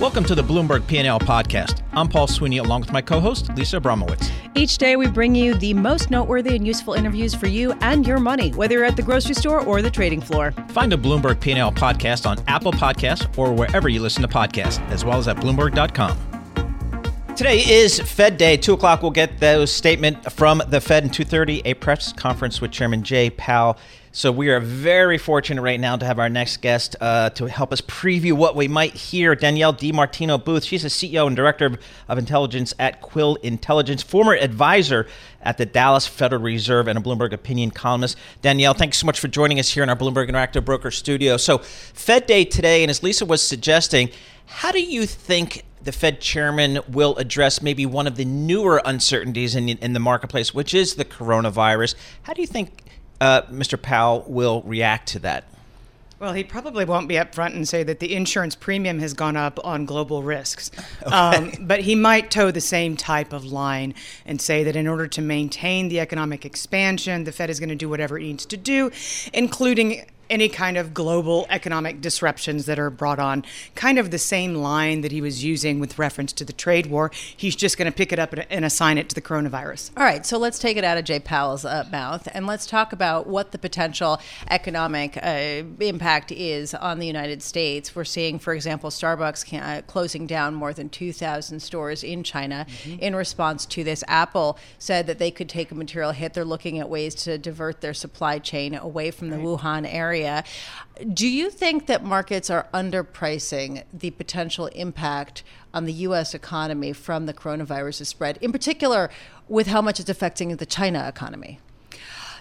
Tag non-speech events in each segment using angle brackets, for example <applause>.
Welcome to the Bloomberg P&L podcast. I'm Paul Sweeney along with my co-host Lisa Abramowicz. Each day we bring you the most noteworthy and useful interviews for you and your money, whether you're at the grocery store or the trading floor. Find the Bloomberg P&L podcast on Apple Podcasts or wherever you listen to podcasts, as well as at bloomberg.com. Today is Fed Day. Two o'clock, we'll get those statement from the Fed, and two thirty, a press conference with Chairman Jay Powell. So we are very fortunate right now to have our next guest uh, to help us preview what we might hear. Danielle DiMartino Booth. She's the CEO and director of intelligence at Quill Intelligence, former advisor at the Dallas Federal Reserve, and a Bloomberg opinion columnist. Danielle, thanks so much for joining us here in our Bloomberg Interactive Broker studio. So Fed Day today, and as Lisa was suggesting, how do you think the Fed chairman will address maybe one of the newer uncertainties in, in the marketplace, which is the coronavirus. How do you think uh, Mr. Powell will react to that? Well, he probably won't be upfront and say that the insurance premium has gone up on global risks. <laughs> Okay. Um, but he might toe the same type of line and say that in order to maintain the economic expansion, the Fed is going to do whatever it needs to do, including any kind of global economic disruptions that are brought on. Kind of the same line that he was using with reference to the trade war. He's just going to pick it up and assign it to the coronavirus. All right, so let's take it out of Jay Powell's uh, mouth and let's talk about what the potential economic uh, impact is on the United States. We're seeing, for example, Starbucks can, uh, closing down more than 2,000 stores in China mm-hmm. in response to this. Apple said that they could take a material hit. They're looking at ways to divert their supply chain away from the right. Wuhan area area. Do you think that markets are underpricing the potential impact on the U.S. economy from the coronavirus spread, in particular with how much it's affecting the China economy?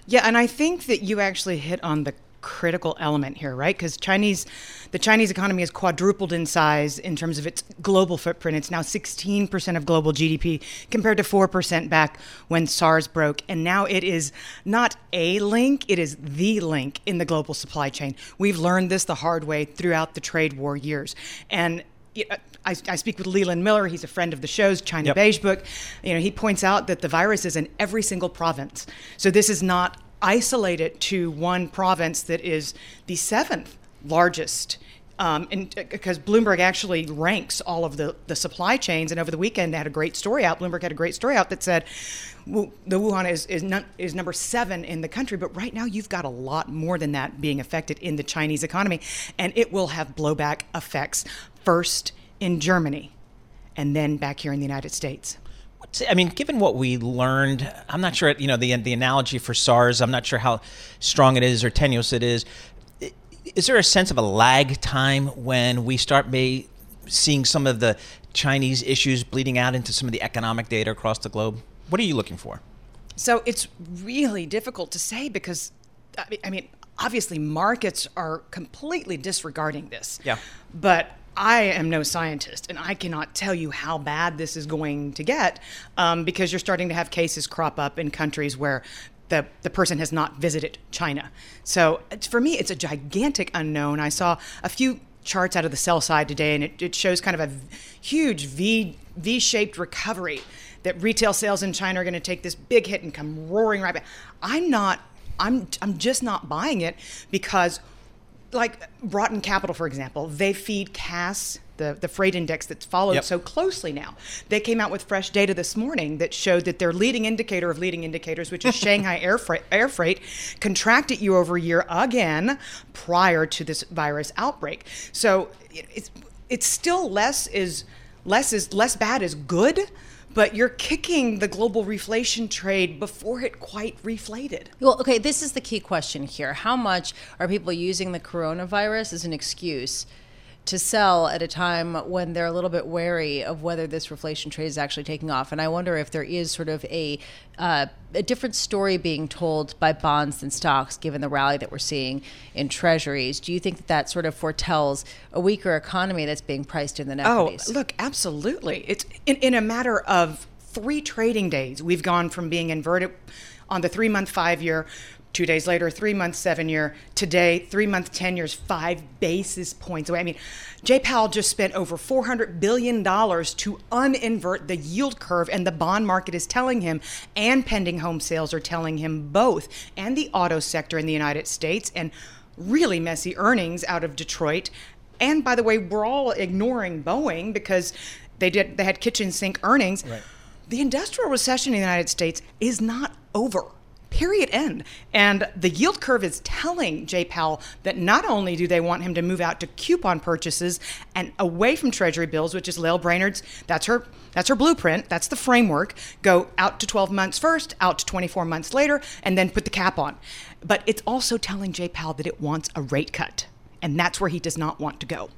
Yeah, and I think that you actually hit on the critical element here, right? Because Chinese, the Chinese economy has quadrupled in size in terms of its global footprint. It's now 16% of global GDP compared to 4% back when SARS broke. And now it is not a link, it is the link in the global supply chain. We've learned this the hard way throughout the trade war years. And uh, I, I, speak with Leland Miller. He's a friend of the show's China yep. Beige Book. You know, he points out that the virus is in every single province. So this is not isolate it to one province that is the seventh largest um, because Bloomberg actually ranks all of the, the supply chains, and over the weekend they had a great story out. Bloomberg had a great story out that said the Wuhan is is, is number seven in the country, but right now you've got a lot more than that being affected in the Chinese economy, and it will have blowback effects first in Germany, and then back here in the United States. I mean, given what we learned, I'm not sure. You know, the the analogy for SARS. I'm not sure how strong it is or tenuous it is. Is there a sense of a lag time when we start may seeing some of the Chinese issues bleeding out into some of the economic data across the globe? What are you looking for? So it's really difficult to say because, I mean, obviously markets are completely disregarding this. Yeah. But I am no scientist, and I cannot tell you how bad this is going to get um, because you're starting to have cases crop up in countries where the, the person has not visited China. So for me, it's a gigantic unknown. I saw a few charts out of the sell side today, and it, it shows kind of a huge V V shaped recovery that retail sales in China are going to take this big hit and come roaring right back. I'm not. I'm I'm just not buying it because like Broughton Capital, for example, they feed Cass, the, the freight index that's followed yep. so closely now. They came out with fresh data this morning that showed that their leading indicator of leading indicators, which is <laughs> Shanghai air freight, air freight, contracted year over year again prior to this virus outbreak. So it's it's still less is less is less bad is good but you're kicking the global reflation trade before it quite reflated. Well, okay, this is the key question here. How much are people using the coronavirus as an excuse? To sell at a time when they're a little bit wary of whether this reflation trade is actually taking off. And I wonder if there is sort of a uh, a different story being told by bonds than stocks, given the rally that we're seeing in treasuries. Do you think that that sort of foretells a weaker economy that's being priced in the equities? Oh, look, absolutely. It's in, in a matter of three trading days, we've gone from being inverted on the three month, five year Two days later, three months, seven year. Today, three month, 10 years, five basis points away. I mean, Jay Powell just spent over $400 billion to uninvert the yield curve, and the bond market is telling him, and pending home sales are telling him both, and the auto sector in the United States, and really messy earnings out of Detroit And by the way, we're all ignoring Boeing because they did they had kitchen sink earnings. Right. The industrial recession in the United States is not over period end. And the yield curve is telling Jay Powell that not only do they want him to move out to coupon purchases and away from treasury bills, which is Lael Brainard's, that's her that's her blueprint, that's the framework, go out to 12 months first, out to 24 months later, and then put the cap on. But it's also telling Jay Powell that it wants a rate cut. And that's where he does not want to go.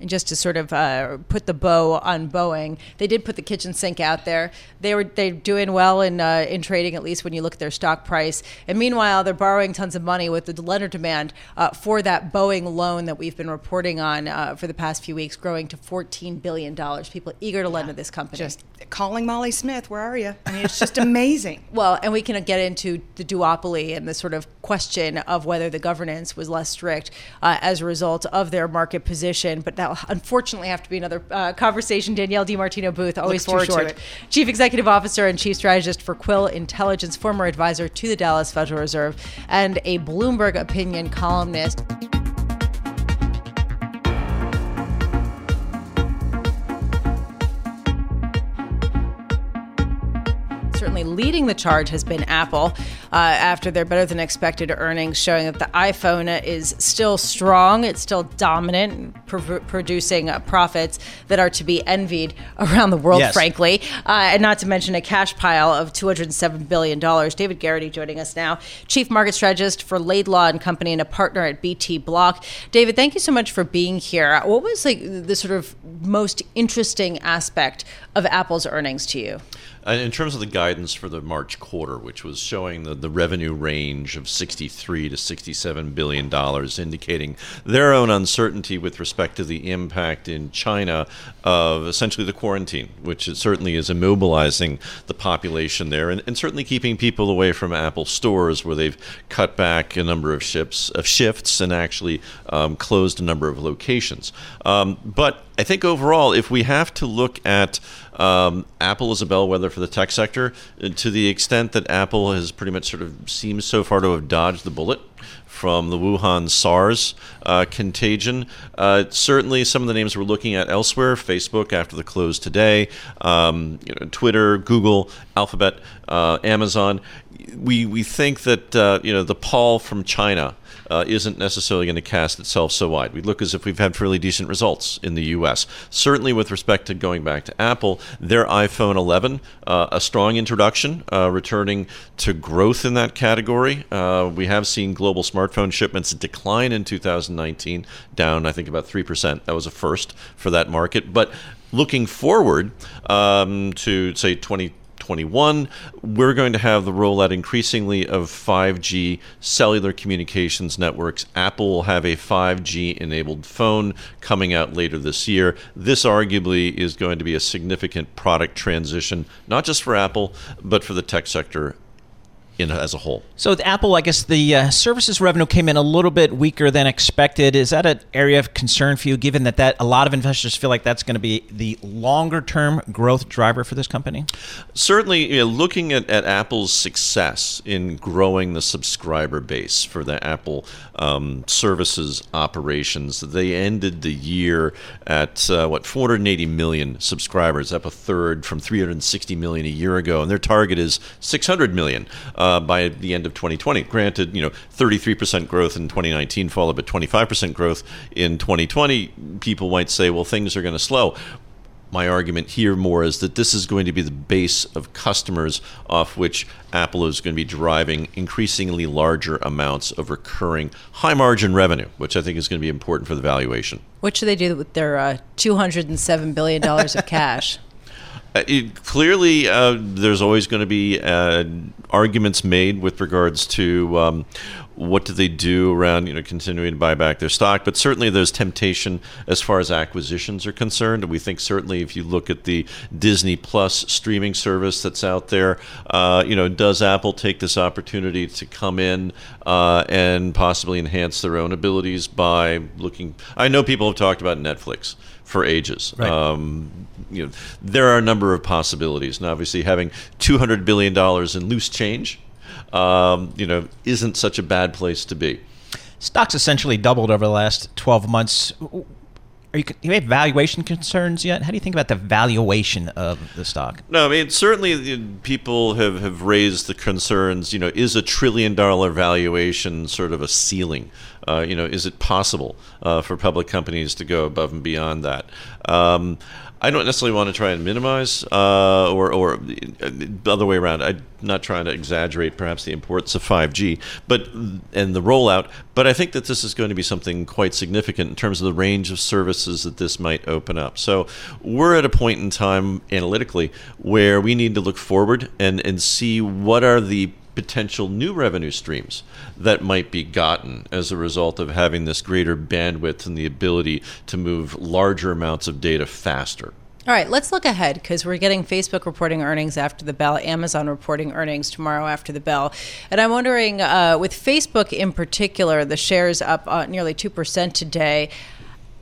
And just to sort of uh, put the bow on Boeing, they did put the kitchen sink out there. They were they're doing well in uh, in trading, at least when you look at their stock price. And meanwhile, they're borrowing tons of money with the lender demand uh, for that Boeing loan that we've been reporting on uh, for the past few weeks, growing to 14 billion dollars. People eager to lend to this company. Just calling Molly Smith, where are you? I mean, it's just amazing. <laughs> well, and we can get into the duopoly and the sort of question of whether the governance was less strict uh, as a result of their market position, but that will unfortunately have to be another uh, conversation. Danielle DiMartino Booth, always too short. Chief Executive Officer and Chief Strategist for Quill Intelligence, former advisor to the Dallas Federal Reserve, and a Bloomberg opinion columnist. Certainly leading the charge has been Apple uh, after their better than expected earnings, showing that the iPhone is still strong, it's still dominant, pr- producing uh, profits that are to be envied around the world, Yes. frankly. Uh, and not to mention a cash pile of $207 billion. David Garrity joining us now, Chief Market Strategist for Laidlaw and Company and a partner at BTblock. David, thank you so much for being here. What was like the sort of most interesting aspect of Apple's earnings to you? In terms of the guidance for the March quarter, which was showing the, the revenue range of 63 to 67 billion dollars, indicating their own uncertainty with respect to the impact in China of essentially the quarantine, which certainly is immobilizing the population there, and, and certainly keeping people away from Apple stores, where they've cut back a number of ships of shifts and actually um, closed a number of locations. Um, but I think overall, if we have to look at um, Apple as a bellwether for the tech sector, to the extent that Apple has pretty much sort of seems so far to have dodged the bullet from the Wuhan SARS uh, contagion. Uh, certainly, some of the names we're looking at elsewhere Facebook after the close today, um, you know, Twitter, Google, Alphabet, uh, Amazon. We, we think that uh, you know the pall from China uh, isn't necessarily going to cast itself so wide. We look as if we've had fairly decent results in the U.S. Certainly, with respect to going back to Apple, their iPhone 11, uh, a strong introduction, uh, returning to growth in that category. Uh, we have seen global smartphone shipments decline in 2019, down I think about three percent. That was a first for that market, but. Looking forward um, to say 20, 21, we're going to have the rollout increasingly of 5G cellular communications networks. Apple will have a 5G enabled phone coming out later this year. This arguably is going to be a significant product transition, not just for Apple, but for the tech sector in, as a whole. So with Apple, I guess the uh, services revenue came in a little bit weaker than expected. Is that an area of concern for you, given that, that a lot of investors feel like that's going to be the longer term growth driver for this company? Certainly, you know, looking at, at Apple's success in growing the subscriber base for the Apple um, services operations, they ended the year at uh, what 480 million subscribers, up a third from 360 million a year ago, and their target is 600 million uh, by the end of 2020. Granted, you know, 33% growth in 2019, followed by 25% growth in 2020. People might say, well, things are going to slow my argument here more is that this is going to be the base of customers off which Apple is going to be deriving increasingly larger amounts of recurring high margin revenue, which I think is going to be important for the valuation. What should they do with their uh, $207 billion of cash? <laughs> Uh, it, clearly, uh, there's always going to be uh, arguments made with regards to um, what do they do around you know continuing to buy back their stock. But certainly, there's temptation as far as acquisitions are concerned. And we think certainly, if you look at the Disney Plus streaming service that's out there, uh, you know, does Apple take this opportunity to come in uh, and possibly enhance their own abilities by looking? I know people have talked about Netflix for ages. Right. Um, you know, there are a number of possibilities, and obviously having two hundred billion dollars in loose change, um, you know, isn't such a bad place to be. Stocks essentially doubled over the last 12 months. are you, you have valuation concerns yet? How do you think about the valuation of the stock? No, I mean certainly people have, have raised the concerns. You know, is a trillion dollar valuation sort of a ceiling? Uh, you know, is it possible uh, for public companies to go above and beyond that? Um, I don't necessarily want to try and minimize uh, or, or the other way around. I'm not trying to exaggerate perhaps the importance of 5G, but and the rollout. But I think that this is going to be something quite significant in terms of the range of services that this might open up. So we're at a point in time analytically where we need to look forward and, and see what are the potential new revenue streams that might be gotten as a result of having this greater bandwidth and the ability to move larger amounts of data faster. All right, let's look ahead because we're getting Facebook reporting earnings after the bell, Amazon reporting earnings tomorrow after the bell. And I'm wondering, uh, with Facebook in particular, the shares up uh, nearly 2% today.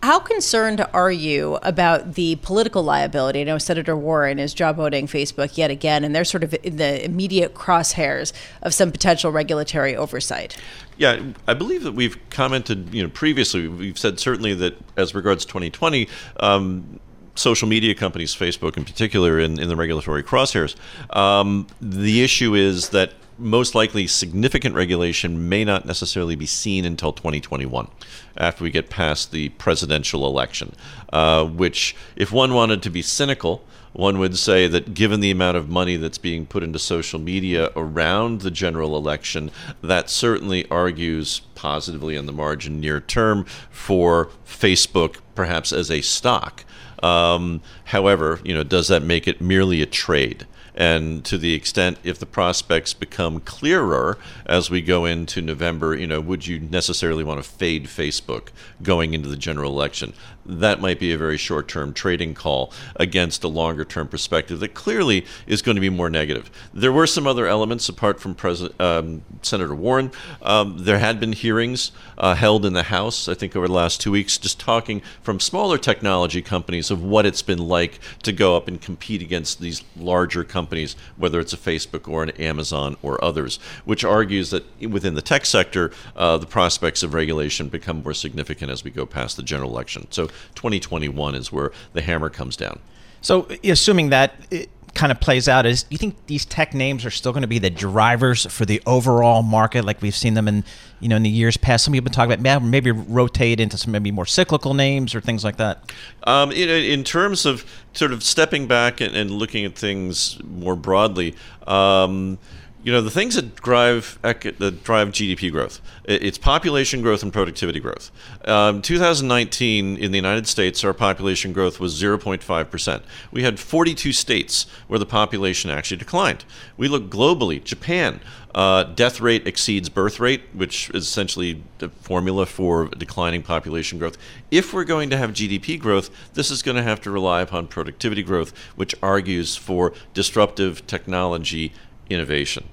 How concerned are you about the political liability? I know Senator Warren is job voting Facebook yet again, and they're sort of in the immediate crosshairs of some potential regulatory oversight. Yeah, I believe that we've commented, you know, previously. We've said certainly that as regards 2020. Um, social media companies, Facebook in particular, in, in the regulatory crosshairs. Um, the issue is that most likely significant regulation may not necessarily be seen until 2021 after we get past the presidential election, uh, which, if one wanted to be cynical, one would say that given the amount of money that's being put into social media around the general election, that certainly argues positively on the margin near term for Facebook, perhaps as a stock. Um, however, you know, does that make it merely a trade? And to the extent if the prospects become clearer as we go into November, you know, would you necessarily want to fade Facebook going into the general election? That might be a very short term trading call against a longer term perspective that clearly is going to be more negative. There were some other elements apart from President, um, Senator Warren. Um, there had been hearings uh, held in the House, I think, over the last two weeks, just talking from smaller technology companies of what it's been like to go up and compete against these larger companies whether it's a Facebook or an Amazon or others, which argues that within the tech sector, uh, the prospects of regulation become more significant as we go past the general election. So 2021 is where the hammer comes down. So, assuming that. It- kind of plays out is you think these tech names are still going to be the drivers for the overall market like we've seen them in you know in the years past some people have been talking about maybe rotate into some maybe more cyclical names or things like that um, in, in terms of sort of stepping back and, and looking at things more broadly um, you know the things that drive that drive GDP growth. It's population growth and productivity growth. Um, 2019 in the United States, our population growth was 0.5 percent. We had 42 states where the population actually declined. We look globally, Japan. Uh, death rate exceeds birth rate, which is essentially the formula for declining population growth. If we're going to have GDP growth, this is going to have to rely upon productivity growth, which argues for disruptive technology innovation.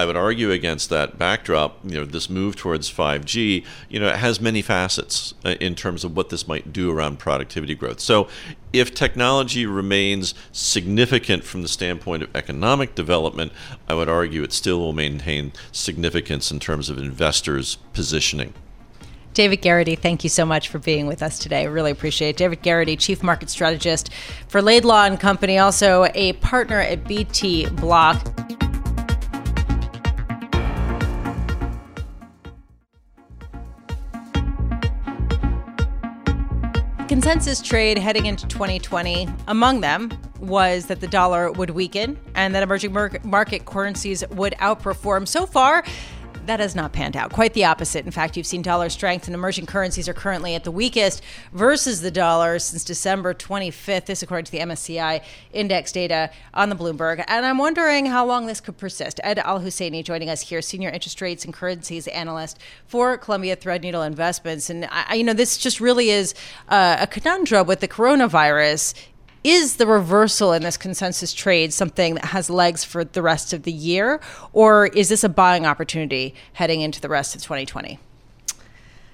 I would argue against that backdrop. You know, this move towards 5G, you know, it has many facets uh, in terms of what this might do around productivity growth. So, if technology remains significant from the standpoint of economic development, I would argue it still will maintain significance in terms of investors' positioning. David Garrity, thank you so much for being with us today. Really appreciate it. David Garrity, Chief Market Strategist for Laidlaw and Company, also a partner at BTblock. consensus trade heading into 2020, among them was that the dollar would weaken and that emerging market currencies would outperform. So far, that has not panned out. Quite the opposite. In fact, you've seen dollar strength and emerging currencies are currently at the weakest versus the dollar since December 25th. This, according to the MSCI index data on the Bloomberg. And I'm wondering how long this could persist. Ed Al-Hussainy joining us here, senior interest rates and currencies analyst for Columbia Threadneedle Investments. And I, you know, this just really is uh, a conundrum with the coronavirus is the reversal in this consensus trade something that has legs for the rest of the year, or is this a buying opportunity heading into the rest of 2020?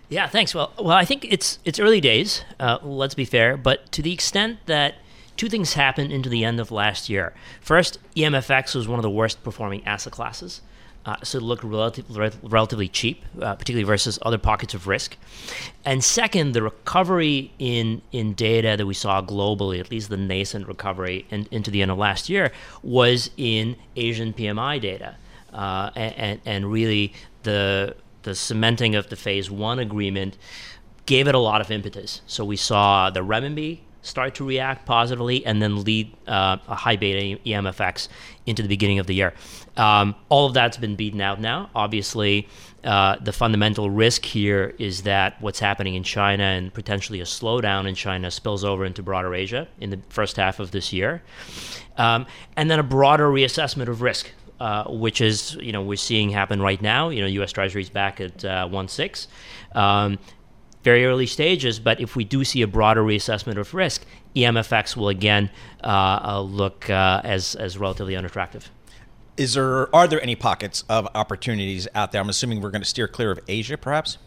Yeah, thanks. Well, well, I think it's it's early days. Uh, let's be fair, but to the extent that two things happened into the end of last year. First, EMFX was one of the worst performing asset classes. Uh, so look relative, relatively cheap, uh, particularly versus other pockets of risk. And second, the recovery in in data that we saw globally, at least the nascent recovery in, into the end of last year, was in Asian PMI data, uh, and, and really the the cementing of the phase one agreement gave it a lot of impetus. So we saw the renminbi start to react positively and then lead uh, a high beta EMFX into the beginning of the year. Um, all of that's been beaten out now. Obviously, uh, the fundamental risk here is that what's happening in China and potentially a slowdown in China spills over into broader Asia in the first half of this year. Um, and then a broader reassessment of risk. Uh, which is you know we're seeing happen right now. You know, U.S. Treasury's back at uh, one six. Um, very early stages, but if we do see a broader reassessment of risk, EMFX will again uh, uh, look uh, as, as relatively unattractive. Is there are there any pockets of opportunities out there? I'm assuming we're going to steer clear of Asia, perhaps.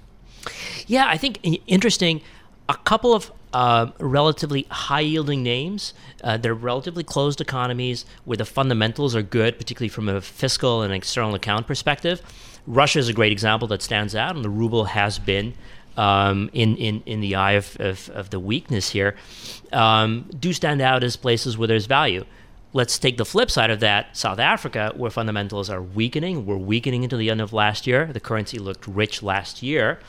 Yeah, I think interesting. A couple of uh, relatively high yielding names. Uh, they're relatively closed economies where the fundamentals are good, particularly from a fiscal and external account perspective. Russia is a great example that stands out, and the ruble has been um, in, in, in the eye of, of, of the weakness here, um, do stand out as places where there's value. Let's take the flip side of that South Africa, where fundamentals are weakening. We're weakening into the end of last year. The currency looked rich last year.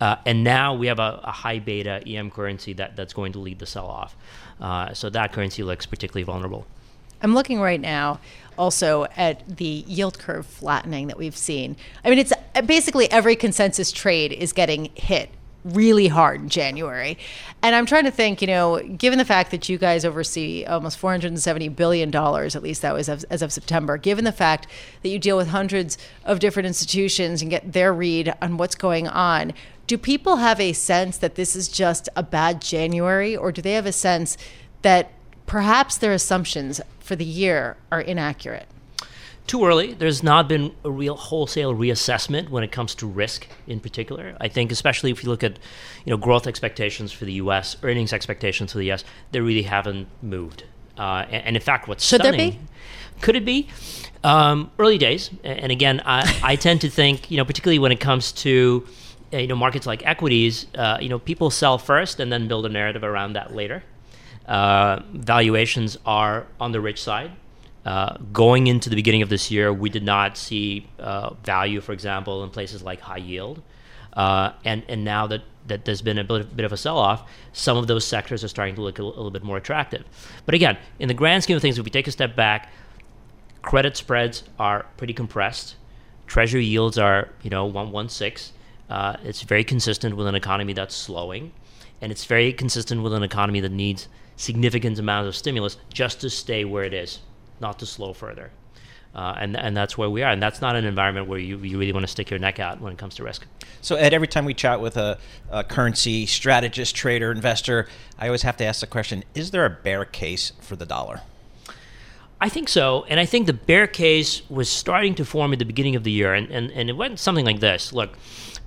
Uh, and now we have a, a, high beta EM currency that, that's going to lead the sell off. Uh, so that currency looks particularly vulnerable. I'm looking right now also at the yield curve flattening that we've seen. I mean, it's basically every consensus trade is getting hit really hard in January. And I'm trying to think, you know, given the fact that you guys oversee almost $470 billion, at least that was as, as of September, given the fact that you deal with hundreds of different institutions and get their read on what's going on, do people have a sense that this is just a bad January, or do they have a sense that perhaps their assumptions for the year are inaccurate? Too early. There's not been a real wholesale reassessment when it comes to risk in particular. I think, especially if you look at, you know, growth expectations for the U.S., earnings expectations for the U.S., they really haven't moved. Uh, and, and, in fact, what's should stunning, there be? Could it be? Um, early days, and again, I, I tend to think, you know, particularly when it comes to you know markets like equities, uh, you know, people sell first and then build a narrative around that later. Uh, valuations are on the rich side. Uh, going into the beginning of this year, we did not see uh, value, for example, in places like high yield. Uh, and, and now that, that there's been a bit, of a sell off, some of those sectors are starting to look a, a little bit more attractive. But again, in the grand scheme of things, if we take a step back, credit spreads are pretty compressed. Treasury yields are, you know, 116. Uh, it's very consistent with an economy that's slowing, and it's very consistent with an economy that needs significant amount of stimulus just to stay where it is, not to slow further. Uh, and and that's where we are. And that's not an environment where you, you really want to stick your neck out when it comes to risk. So Ed, every time we chat with a, a, currency strategist, trader, investor, I always have to ask the question: Is there a bear case for the dollar? I think so, and I think the bear case was starting to form at the beginning of the year, and and, and it went something like this: Look,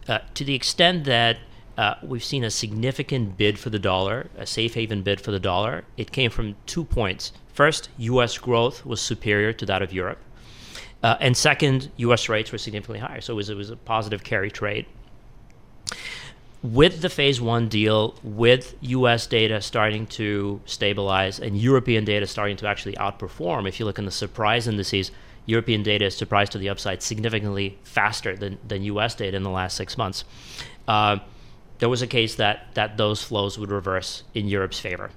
uh, to the extent that uh, we've seen a significant bid for the dollar, a safe haven bid for the dollar. It came from two points. First, U.S. growth was superior to that of Europe, uh, and second, U.S. rates were significantly higher. So it was, it was a positive carry trade. With the phase one deal, with U.S. data starting to stabilize and European data starting to actually outperform, if you look in the surprise indices, European data is surprised to the upside significantly faster than, than U.S. data in the last six months. Uh, there was a case that that those flows would reverse in Europe's favor.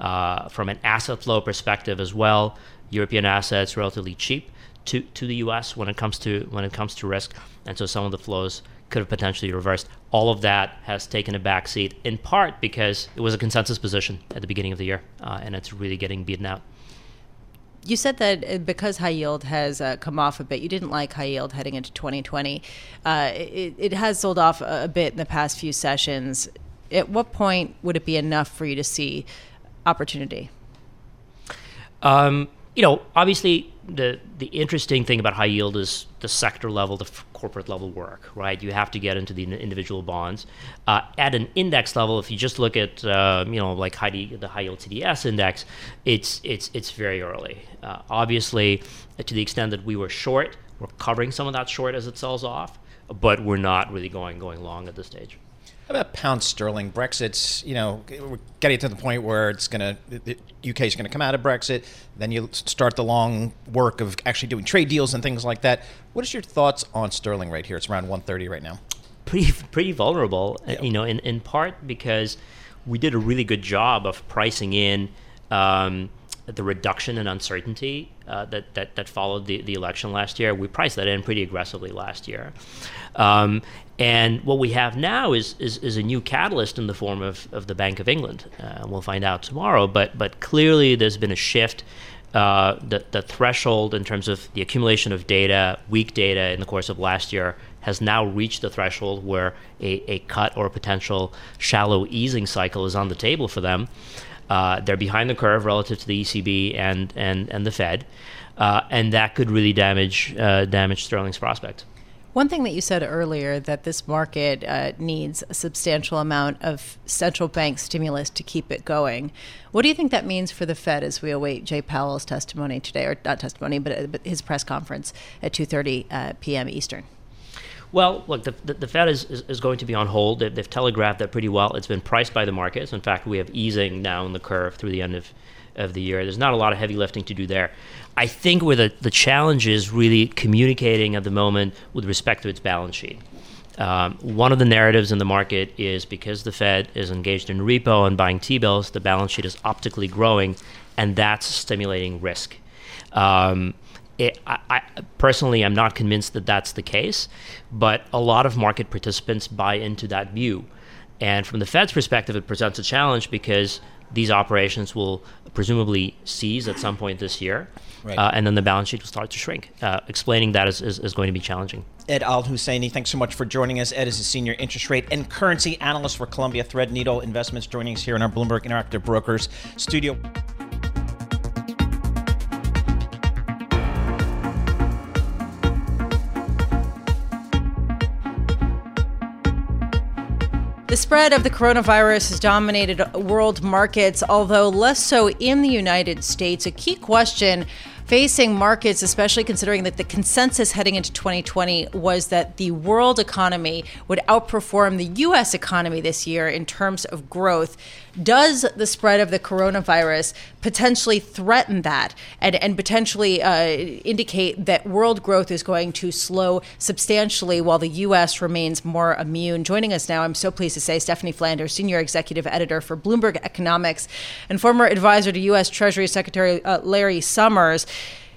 Uh, from an asset flow perspective as well, European assets relatively cheap to, to the U.S. when it comes to when it comes to risk, and so some of the flows could have potentially reversed. All of that has taken a backseat in part because it was a consensus position at the beginning of the year, uh, and it's really getting beaten out you said that uh, because high yield has uh, come off a bit, you didn't like high yield heading into 2020. Uh, it, it, has sold off a, bit in the past few sessions. At what point would it be enough for you to see opportunity? Um, you know, obviously, the the interesting thing about high yield is the sector level, the corporate level work, right? You have to get into the individual bonds. Uh, at an index level, if you just look at uh, you know like high the high yield CDS index, it's it's it's very early. Uh, obviously, to the extent that we were short, we're covering some of that short as it sells off, but we're not really going going long at this stage. How about pound sterling? Brexit's, you know, we're getting to the point where it's going to, the UK is going to come out of Brexit. Then you start the long work of actually doing trade deals and things like that. What is your thoughts on sterling right here? It's around 130 right now. Pretty, pretty vulnerable, uh, you know, in, in part because we did a really good job of pricing in um, the reduction in uncertainty uh, that, that, that followed the, the election last year. We priced that in pretty aggressively last year. Um, and what we have now is, is, is, a new catalyst in the form of, of the Bank of England. Uh, we'll find out tomorrow, but, but clearly there's been a shift. Uh, the, the threshold in terms of the accumulation of data, weak data in the course of last year, has now reached the threshold where a, a cut or a potential shallow easing cycle is on the table for them. Uh, they're behind the curve relative to the ECB and and and the Fed, uh, and that could really damage uh, damage sterling's prospects. One thing that you said earlier that this market uh, needs a substantial amount of central bank stimulus to keep it going. What do you think that means for the Fed as we await Jay Powell's testimony today, or not testimony, but, uh, his press conference at 2:30 uh, p.m. Eastern? Well, look, the, the, the Fed is, is, is, going to be on hold. They've, they've, telegraphed that pretty well. It's been priced by the markets. In fact, we have easing now in the curve through the end of, of the year. There's not a lot of heavy lifting to do there. I think where the, the challenge is really communicating at the moment with respect to its balance sheet. Um, one of the narratives in the market is because the Fed is engaged in repo and buying T bills, the balance sheet is optically growing, and that's stimulating risk. Um, it, I, I, personally, I'm not convinced that that's the case, but a lot of market participants buy into that view. And from the Fed's perspective, it presents a challenge because these operations will presumably cease at some point this year, right. uh, and then the balance sheet will start to shrink. Uh, explaining that is, is, is, going to be challenging. Ed Al-Hussainy, thanks so much for joining us. Ed is a senior interest rate and currency analyst for Columbia Threadneedle Investments, joining us here in our Bloomberg Interactive Brokers studio. The spread of the coronavirus has dominated world markets, although less so in the United States. A key question facing markets, especially considering that the consensus heading into 2020 was that the world economy would outperform the U.S. economy this year in terms of growth. Does the spread of the coronavirus potentially threaten that and, and potentially uh, indicate that world growth is going to slow substantially while the U.S. remains more immune? Joining us now, I'm so pleased to say, Stephanie Flanders, Senior Executive Editor for Bloomberg Economics and former advisor to U.S. Treasury Secretary uh, Larry Summers.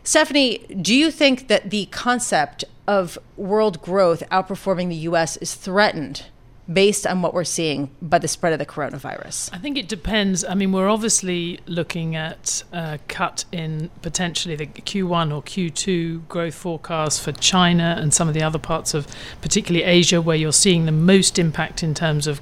Stephanie, do you think that the concept of world growth outperforming the U.S. is threatened based on what we're seeing by the spread of the coronavirus? I think it depends. I mean, we're obviously looking at a cut in potentially the Q1 or Q2 growth forecast for China and some of the other parts of particularly Asia where you're seeing the most impact in terms of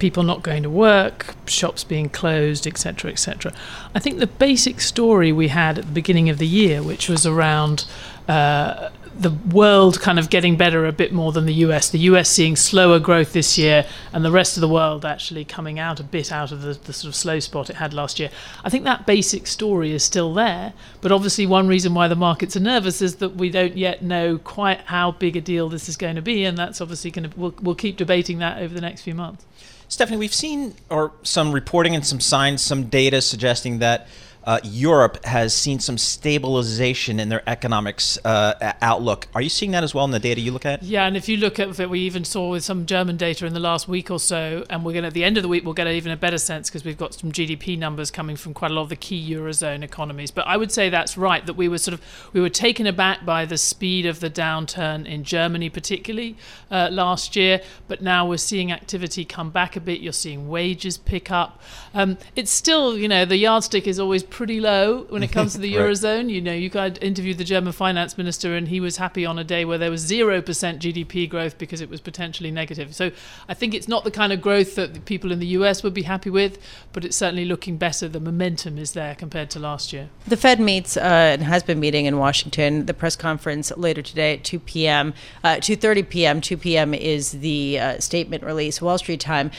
people not going to work, shops being closed, etc., etc. I think the basic story we had at the beginning of the year, which was around uh, the world kind of getting better a bit more than the US. The US seeing slower growth this year, and the rest of the world actually coming out a bit out of the, the, sort of slow spot it had last year. I think that basic story is still there, but obviously, one reason why the markets are nervous is that we don't yet know quite how big a deal this is going to be, and that's obviously going to, we'll, we'll keep debating that over the next few months. Stephanie, we've seen or some reporting and some signs, some data suggesting that uh, Europe has seen some stabilization in their economics uh, outlook. Are you seeing that as well in the data you look at? Yeah, and if you look at it, we even saw with some German data in the last week or so, and we're going at the end of the week we'll get even a better sense because we've got some GDP numbers coming from quite a lot of the key eurozone economies. But I would say that's right that we were sort of we were taken aback by the speed of the downturn in Germany, particularly uh, last year. But now we're seeing activity come back a bit. You're seeing wages pick up. Um, it's still, you know, the yardstick is always pretty low when it comes to the <laughs> right. eurozone. You know, you guys interviewed the German finance minister, and he was happy on a day where there was zero percent GDP growth because it was potentially negative. So I think it's not the kind of growth that the people in the US would be happy with, but it's certainly looking better. The momentum is there compared to last year. The Fed meets uh, and has been meeting in Washington. The press conference later today at 2 p.m. Uh, 2:30 p.m. 2 p.m. is the uh, statement release. Wall Street time.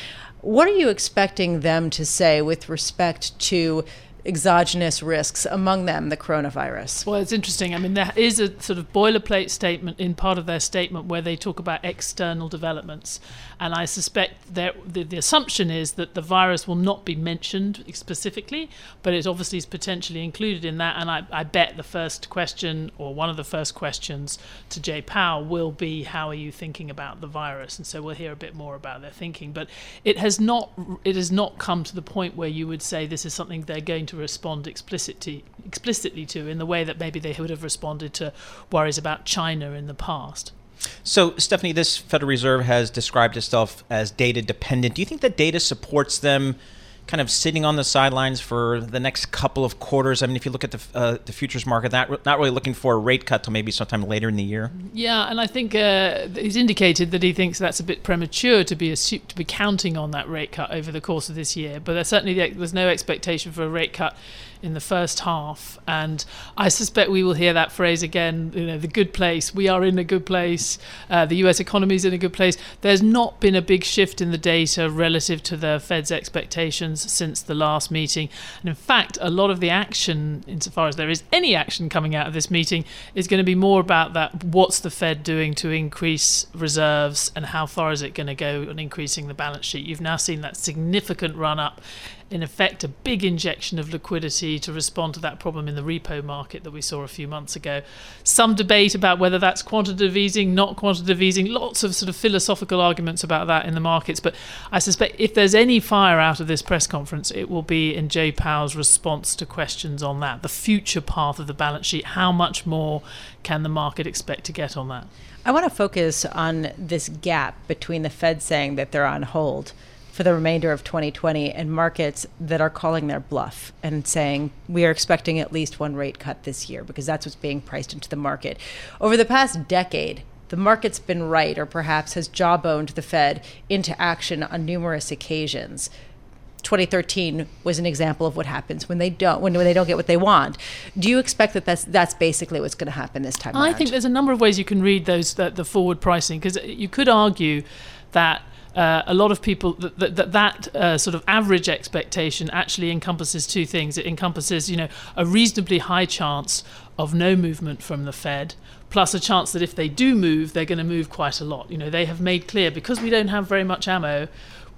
What are you expecting them to say with respect to exogenous risks, among them the coronavirus. Well, it's interesting. I mean, there is a sort of boilerplate statement in part of their statement where they talk about external developments. And I suspect the, the assumption is that the virus will not be mentioned specifically, but it obviously is potentially included in that. And I, I bet the first question, or one of the first questions to Jay Powell, will be how are you thinking about the virus? And so we'll hear a bit more about their thinking. But it has not it has not come to the point where you would say this is something they're going to respond explicitly explicitly to in the way that maybe they would have responded to worries about China in the past. So, Stephanie, this Federal Reserve has described itself as data dependent. Do you think that data supports them kind of sitting on the sidelines for the next couple of quarters? I mean, if you look at the, uh, the futures market, that not really looking for a rate cut till maybe sometime later in the year. Yeah, and I think uh, he's indicated that he thinks that's a bit premature to be to be counting on that rate cut over the course of this year. But there's certainly there's no expectation for a rate cut in the first half. And I suspect we will hear that phrase again, you know, the good place. We are in a good place. Uh, the US economy is in a good place. There's not been a big shift in the data relative to the Fed's expectations since the last meeting. And in fact, a lot of the action, insofar as there is any action coming out of this meeting, is going to be more about that what's the Fed doing to increase reserves and how far is it going to go on increasing the balance sheet. You've now seen that significant run up in effect, a big injection of liquidity to respond to that problem in the repo market that we saw a few months ago. Some debate about whether that's quantitative easing, not quantitative easing, lots of sort of philosophical arguments about that in the markets. But I suspect if there's any fire out of this press conference, it will be in Jay Powell's response to questions on that. The future path of the balance sheet, how much more can the market expect to get on that? I want to focus on this gap between the Fed saying that they're on hold for the remainder of 2020 and markets that are calling their bluff and saying we are expecting at least one rate cut this year because that's what's being priced into the market. Over the past decade, the market's been right or perhaps has jawboned the Fed into action on numerous occasions. 2013 was an example of what happens when they don't when, when they don't get what they want. Do you expect that that's that's basically what's going to happen this time? I around? think there's a number of ways you can read those the, the forward pricing because you could argue that uh, a lot of people that that, uh, sort of average expectation actually encompasses two things. It encompasses, you know, a reasonably high chance of no movement from the Fed, plus a chance that if they do move, they're going to move quite a lot. You know, they have made clear because we don't have very much ammo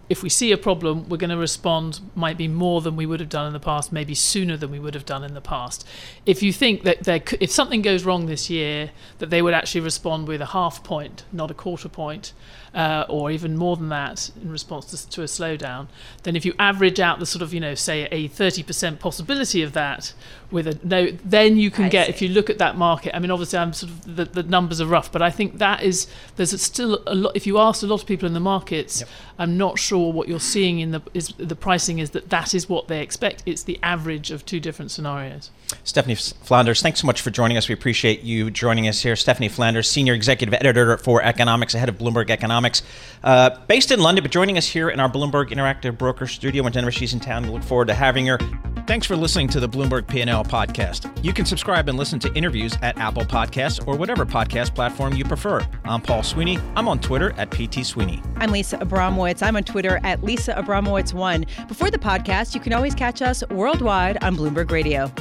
if we see a problem, we're going to respond might be more than we would have done in the past, maybe sooner than we would have done in the past. If you think that there, if something goes wrong this year, that they would actually respond with a half point, not a quarter point, uh, or even more than that in response to, to, a slowdown, then if you average out the sort of you know say a 30% possibility of that with a no, then you can I get see. if you look at that market. I mean, obviously, I'm sort of the, the numbers are rough, but I think that is there's still a lot. If you ask a lot of people in the markets, yep. I'm not sure what you're seeing in the is the pricing is that that is what they expect. It's the average of two different scenarios. Stephanie Flanders, thanks so much for joining us. We appreciate you joining us here. Stephanie Flanders, Senior Executive Editor for Economics, ahead of Bloomberg Economics, uh, based in London, but joining us here in our Bloomberg Interactive Broker Studio. Whenever she's in town, we look forward to having her. Thanks for listening to the Bloomberg P&L podcast. You can subscribe and listen to interviews at Apple Podcasts or whatever podcast platform you prefer. I'm Paul Sweeney. I'm on Twitter at PT Sweeney. I'm Lisa Abramowicz. I'm on Twitter at Lisa Abramowicz1. Before the podcast, you can always catch us worldwide on Bloomberg Radio.